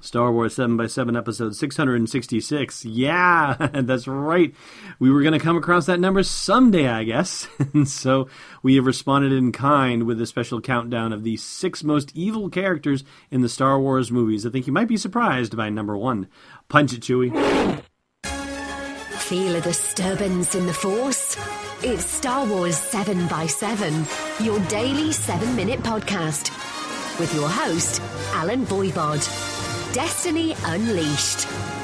Star Wars 7x7 episode 666. Yeah, that's right. We were going to come across that number someday, I guess. and so we have responded in kind with a special countdown of the six most evil characters in the Star Wars movies. I think you might be surprised by number one. Punch it, Chewie. Feel a disturbance in the Force? It's Star Wars 7x7, your daily seven minute podcast. With your host, Allen Voivod. Destiny Unleashed.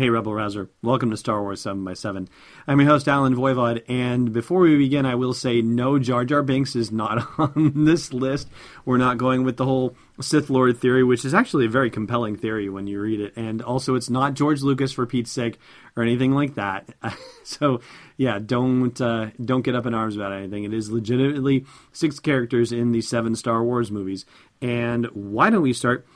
Hey, Rebel Rouser. Welcome to Star Wars 7 by 7 I'm your host, Allen Voivod, and before we begin, I will say no, Jar Jar Binks is not on this list. We're not going with the whole Sith Lord theory, which is actually a very compelling theory when you read it, and also it's not George Lucas for Pete's sake or anything like that. so, yeah, don't uh, don't get up in arms about anything. It is legitimately six characters in the seven Star Wars movies. And why don't we start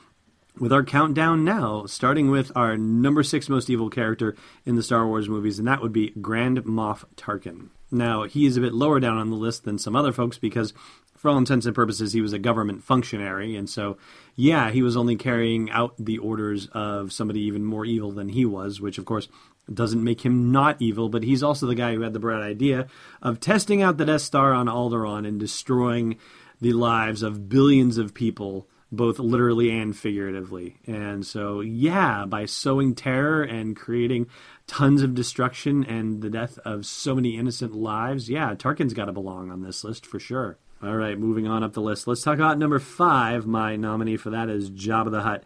with our countdown now, starting with our number six most evil character in the Star Wars movies, and that would be Grand Moff Tarkin. Now, he is a bit lower down on the list than some other folks because, for all intents and purposes, he was a government functionary, and so, yeah, he was only carrying out the orders of somebody even more evil than he was, which, of course, doesn't make him not evil, but he's also the guy who had the bright idea of testing out the Death Star on Alderaan and destroying the lives of billions of people both literally and figuratively. And so, yeah, by sowing terror and creating tons of destruction and the death of so many innocent lives, yeah, Tarkin's got to belong on this list for sure. All right, moving on up the list. Let's talk about number five. My nominee for that is Jabba the Hutt,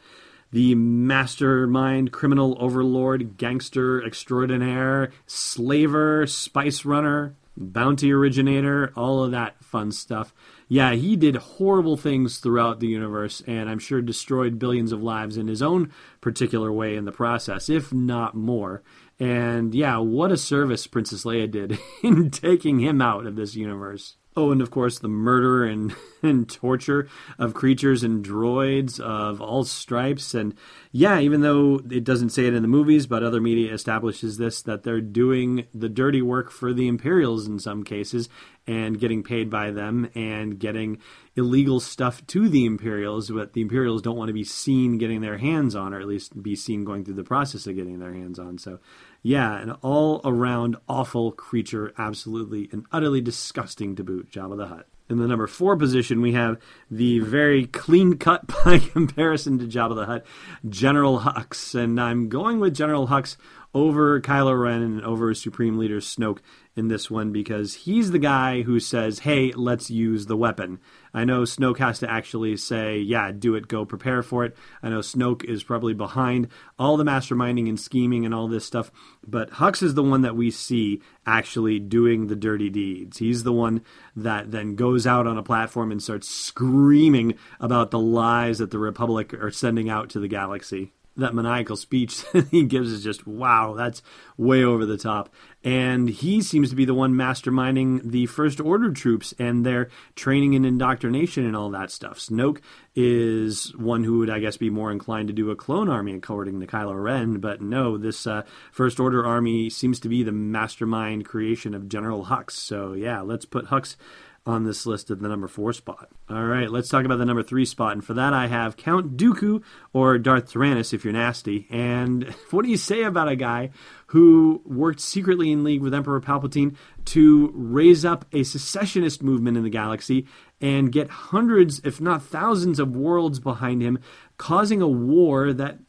the mastermind, criminal overlord, gangster extraordinaire, slaver, spice runner, bounty originator, all of that fun stuff yeah, he did horrible things throughout the universe, and I'm sure destroyed billions of lives in his own particular way in the process, if not more. And yeah, what a service Princess Leia did in taking him out of this universe. Oh, and of course, the murder and, and torture of creatures and droids of all stripes. And yeah, even though it doesn't say it in the movies, but other media establishes this that they're doing the dirty work for the Imperials in some cases and getting paid by them and getting illegal stuff to the Imperials, but the Imperials don't want to be seen getting their hands on, or at least be seen going through the process of getting their hands on. So yeah, an all around awful creature, absolutely and utterly disgusting to boot, Jabba the Hutt. In the number four position, we have the very clean cut by comparison to Jabba the Hutt, General Hux. And I'm going with General Hux over Kylo Ren and over Supreme Leader Snoke in this one because he's the guy who says, hey, let's use the weapon. I know Snoke has to actually say, yeah, do it, go prepare for it. I know Snoke is probably behind all the masterminding and scheming and all this stuff, but Hux is the one that we see actually doing the dirty deeds. He's the one that then goes out on a platform and starts screaming about the lies that the Republic are sending out to the galaxy that maniacal speech that he gives is just wow, that's way over the top. And he seems to be the one masterminding the First Order troops and their training and indoctrination and all that stuff. Snoke is one who would, I guess, be more inclined to do a clone army according to Kylo Ren, but no, this uh, First Order army seems to be the mastermind creation of General Hux. So yeah, let's put Hux on this list at the number four spot. All right, let's talk about the number three spot. And for that, I have Count Dooku or Darth Tyrannus if you're nasty. And what do you say about a guy who worked secretly in league with Emperor Palpatine to raise up a secessionist movement in the galaxy and get hundreds, if not thousands, of worlds behind him, causing a war that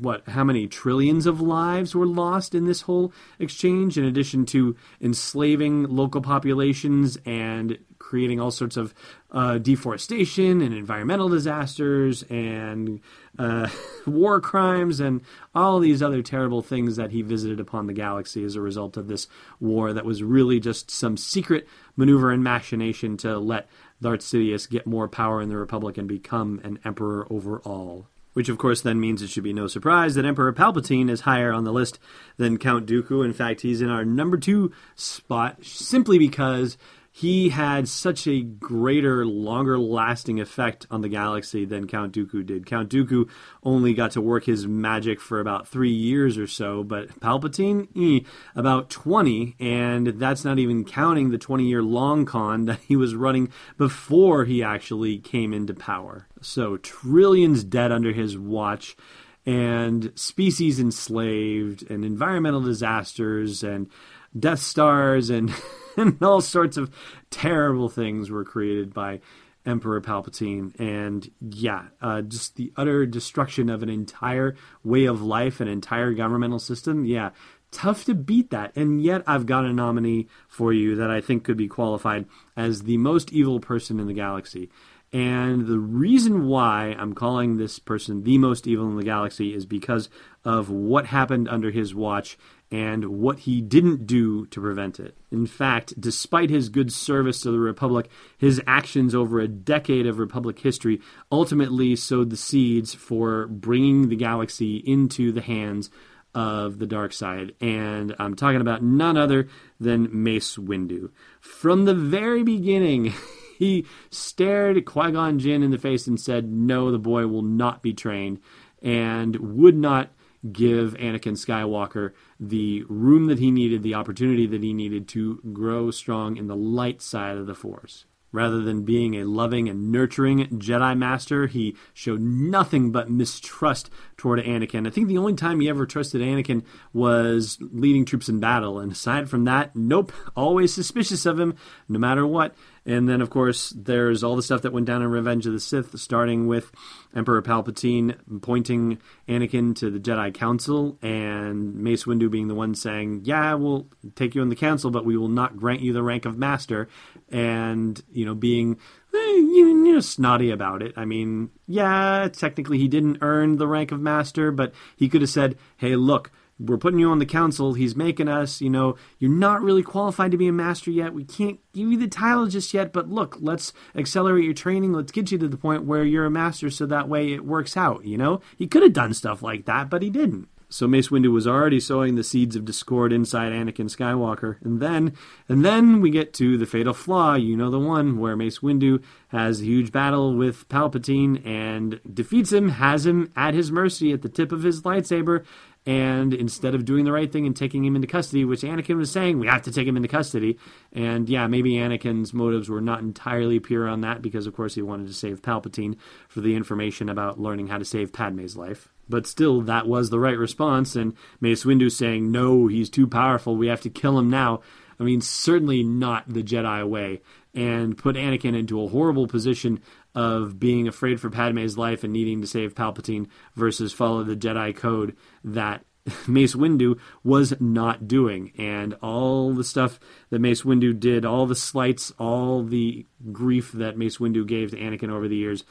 what how many trillions of lives were lost in this whole exchange in addition to enslaving local populations and creating all sorts of uh, deforestation and environmental disasters and uh, war crimes and all these other terrible things that he visited upon the galaxy as a result of this war that was really just some secret maneuver and machination to let Darth Sidious get more power in the Republic and become an emperor over all. Which, of course, then means it should be no surprise that Emperor Palpatine is higher on the list than Count Dooku. In fact, he's in our number two spot simply because he had such a greater, longer lasting effect on the galaxy than Count Dooku did. Count Dooku only got to work his magic for about three years or so, but Palpatine, eh, about 20, and that's not even counting the 20 year long con that he was running before he actually came into power. So, trillions dead under his watch and species enslaved and environmental disasters and Death Stars and and all sorts of terrible things were created by Emperor Palpatine. And yeah, uh, just the utter destruction of an entire way of life, an entire governmental system. Yeah, tough to beat that. And yet, I've got a nominee for you that I think could be qualified as the most evil person in the galaxy. And the reason why I'm calling this person the most evil in the galaxy is because of what happened under his watch and what he didn't do to prevent it. In fact, despite his good service to the Republic, his actions over a decade of Republic history ultimately sowed the seeds for bringing the galaxy into the hands of the dark side. And I'm talking about none other than Mace Windu. From the very beginning, he stared Qui Gon Jinn in the face and said, No, the boy will not be trained, and would not give Anakin Skywalker the room that he needed, the opportunity that he needed to grow strong in the light side of the Force. Rather than being a loving and nurturing Jedi Master, he showed nothing but mistrust toward Anakin. I think the only time he ever trusted Anakin was leading troops in battle. And aside from that, nope, always suspicious of him, no matter what. And then, of course, there's all the stuff that went down in Revenge of the Sith, starting with Emperor Palpatine pointing Anakin to the Jedi Council, and Mace Windu being the one saying, "Yeah, we'll take you in the council, but we will not grant you the rank of Master," and you know, being eh, you know snotty about it. I mean, yeah, technically he didn't earn the rank of Master, but he could have said, "Hey, look." We're putting you on the council. He's making us, you know, you're not really qualified to be a master yet. We can't give you the title just yet, but look, let's accelerate your training. Let's get you to the point where you're a master so that way it works out, you know? He could have done stuff like that, but he didn't. So Mace Windu was already sowing the seeds of discord inside Anakin Skywalker. And then and then we get to the fatal flaw, you know the one where Mace Windu has a huge battle with Palpatine and defeats him, has him at his mercy at the tip of his lightsaber, and instead of doing the right thing and taking him into custody, which Anakin was saying, we have to take him into custody. And yeah, maybe Anakin's motives were not entirely pure on that because, of course, he wanted to save Palpatine for the information about learning how to save Padme's life. But still, that was the right response. And Mace Windu saying, no, he's too powerful. We have to kill him now. I mean, certainly not the Jedi way. And put Anakin into a horrible position of being afraid for Padme's life and needing to save Palpatine versus follow the Jedi code that Mace Windu was not doing. And all the stuff that Mace Windu did, all the slights, all the grief that Mace Windu gave to Anakin over the years,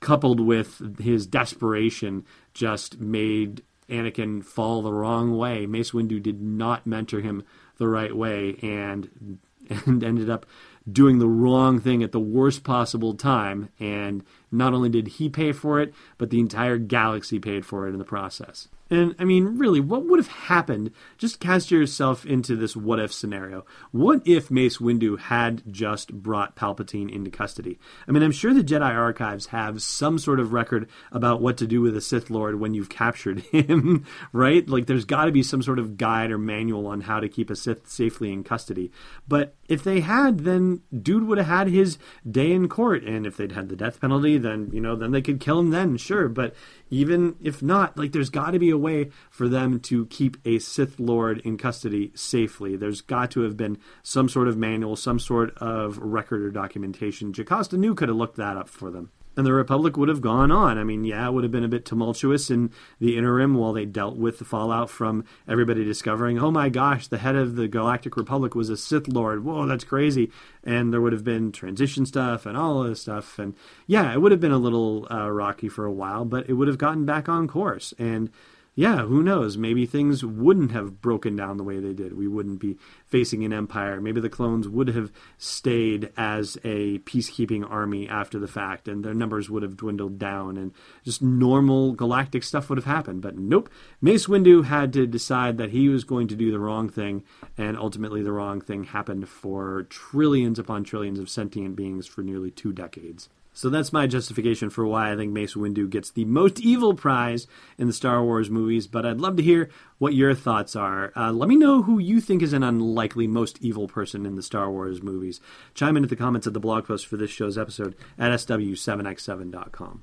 coupled with his desperation, just made Anakin fall the wrong way. Mace Windu did not mentor him the right way and and ended up doing the wrong thing at the worst possible time. And not only did he pay for it, but the entire galaxy paid for it in the process. And I mean, really, what would have happened? Just cast yourself into this what if scenario. What if Mace Windu had just brought Palpatine into custody? I mean, I'm sure the Jedi archives have some sort of record about what to do with a Sith Lord when you've captured him, right? Like, there's got to be some sort of guide or manual on how to keep a Sith safely in custody. But if they had, then dude would have had his day in court. And if they'd had the death penalty, then, you know, then they could kill him then, sure. But even if not, like there's got to be a way for them to keep a Sith Lord in custody safely. There's got to have been some sort of manual, some sort of record or documentation. Jocasta Nu could have looked that up for them and the Republic would have gone on. I mean, yeah, it would have been a bit tumultuous in the interim while they dealt with the fallout from everybody discovering, oh my gosh, the head of the Galactic Republic was a Sith Lord. Whoa, that's crazy. And there would have been transition stuff and all of this stuff. And yeah, it would have been a little uh, rocky for a while, but it would have gotten back on course. And yeah, who knows? Maybe things wouldn't have broken down the way they did. We wouldn't be facing an empire. Maybe the clones would have stayed as a peacekeeping army after the fact, and their numbers would have dwindled down, and just normal galactic stuff would have happened. But nope, Mace Windu had to decide that he was going to do the wrong thing, and ultimately the wrong thing happened for trillions upon trillions of sentient beings for nearly two decades. So that's my justification for why I think Mace Windu gets the most evil prize in the Star Wars movies. But I'd love to hear what your thoughts are. Uh, let me know who you think is an unlikely most evil person in the Star Wars movies. Chime in at the comments of the blog post for this show's episode at sw7x7.com.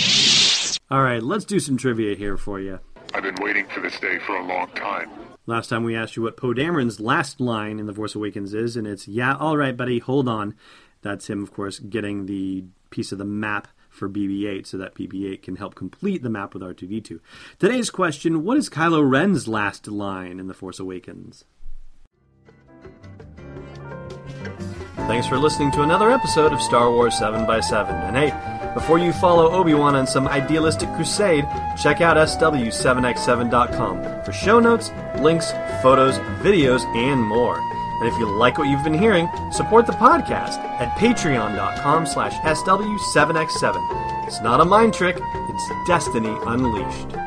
All right, let's do some trivia here for you. I've been waiting for this day for a long time. Last time we asked you what Poe Dameron's last line in The Force Awakens is, and it's, yeah, all right, buddy, hold on. That's him, of course, getting the piece of the map for BB 8 so that BB 8 can help complete the map with R2D2. Today's question What is Kylo Ren's last line in The Force Awakens? Thanks for listening to another episode of Star Wars 7 by 7 And hey, before you follow Obi-Wan on some idealistic crusade, check out SW7x7.com for show notes, links, photos, videos, and more. And if you like what you've been hearing, support the podcast at patreon.com slash SW7x7. It's not a mind trick, it's destiny unleashed.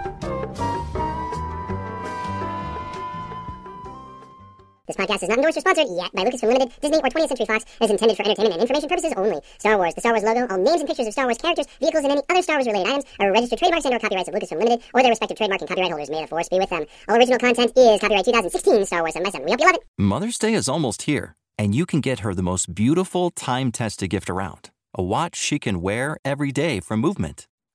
Podcast is not endorsed or sponsored yet by Lucasfilm Limited, Disney, or 20th Century Fox. is intended for entertainment and information purposes only. Star Wars, the Star Wars logo, all names and pictures of Star Wars characters, vehicles, and any other Star Wars related items are registered trademarks and or copyrights of Lucasfilm Limited or their respective trademark and copyright holders. May the force be with them. All original content is copyright 2016 Star Wars 7 by 7 We hope you love it. Mother's Day is almost here, and you can get her the most beautiful time tested gift around a watch she can wear every day from Movement.